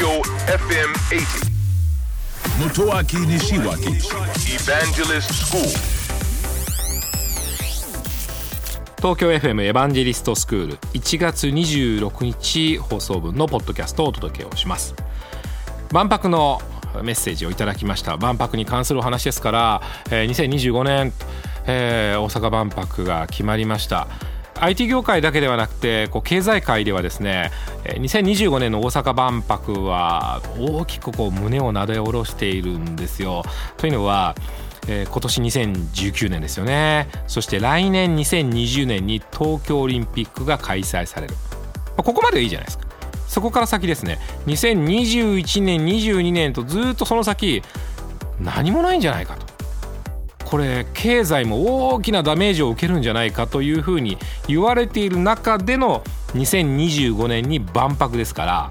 Tokyo FM 80. Motoaki Nishiwaki Evangelist School. 東京 FM エヴァンジェリストスクール1月26日放送分のポッドキャストをお届けをします万博のメッセージをいただきました万博に関するお話ですから、えー2025年、えー大阪万博が決まりました IT 業界だけではなくてこう経済界ではですね2025年の大阪万博は大きくこう胸をなで下ろしているんですよ。というのは、今年2019年ですよね。そして来年2020年に東京オリンピックが開催される。ここまではいいじゃないですか。そこから先ですね。2021年22年とずっとその先何もないんじゃないかと。これ経済も大きなダメージを受けるんじゃないかというふうに言われている中での2025年に万博ですから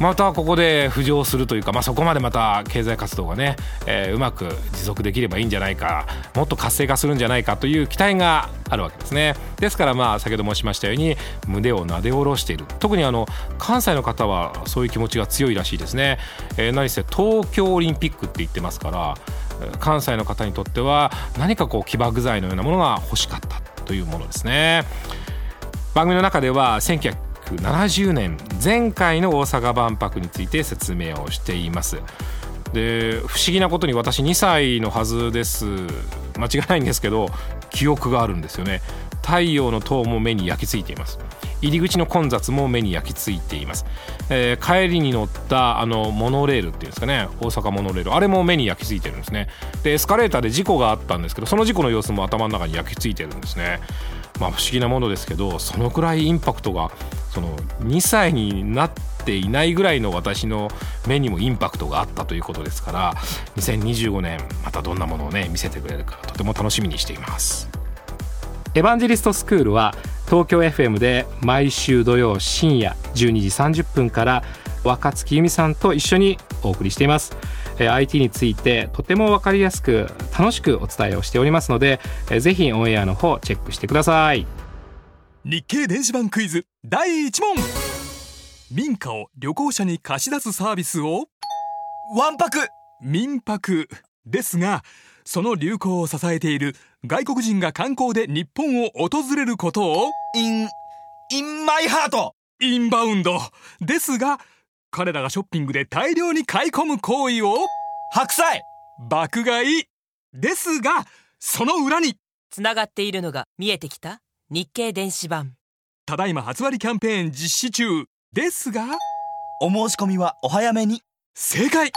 またここで浮上するというか、まあ、そこまでまた経済活動がね、えーうまく持続できればいいんじゃないかもっと活性化するんじゃないかという期待があるわけですね。ですからまあ先ほど申しましたように胸をなで下ろしている。特にあの関西の方はそういう気持ちが強いらしいですね、えー何せ東京オリンピックって言ってますから関西の方にとっては何かこう起爆剤のようなものが欲しかったというものですね。番組の中では1970年前回の大阪万博について説明をしています。で不思議なことに私2歳のはずです。間違いないんですけど記憶があるんですよね。太陽の塔も目に焼き付いています。入り口の混雑も目に焼き付いています、えー帰りに乗ったあのモノレールっていうんですかね。大阪モノレール。あれも目に焼き付いてるんですね。でエスカレーターで事故があったんですけどその事故の様子も頭の中に焼き付いてるんですね。まあ不思議なものですけどそのくらいインパクトがその2歳になっていないぐらいの私の目にもインパクトがあったということですから2025年またどんなものをね見せてくれるかとても楽しみにしています。エヴァンジェリストスクールは東京 FM で毎週土曜深夜12時30分から若月由美さんと一緒にお送りしています。IT についてとても分かりやすく楽しくお伝えをしておりますのでぜひオンエアの方チェックしてください。日経電子版クイズ第1問。民家を旅行者に貸し出すサービスを？わんぱく。民泊。ですがその流行を支えている外国人が観光で日本を訪れることをインインマイハートインバウンド。ですが彼らがショッピングで大量に買い込む行為を白菜。爆買い。ですがその裏につながっているのが見えてきた日経電子版。ただいま初割キャンペーン実施中。ですがお申し込みはお早めに。正解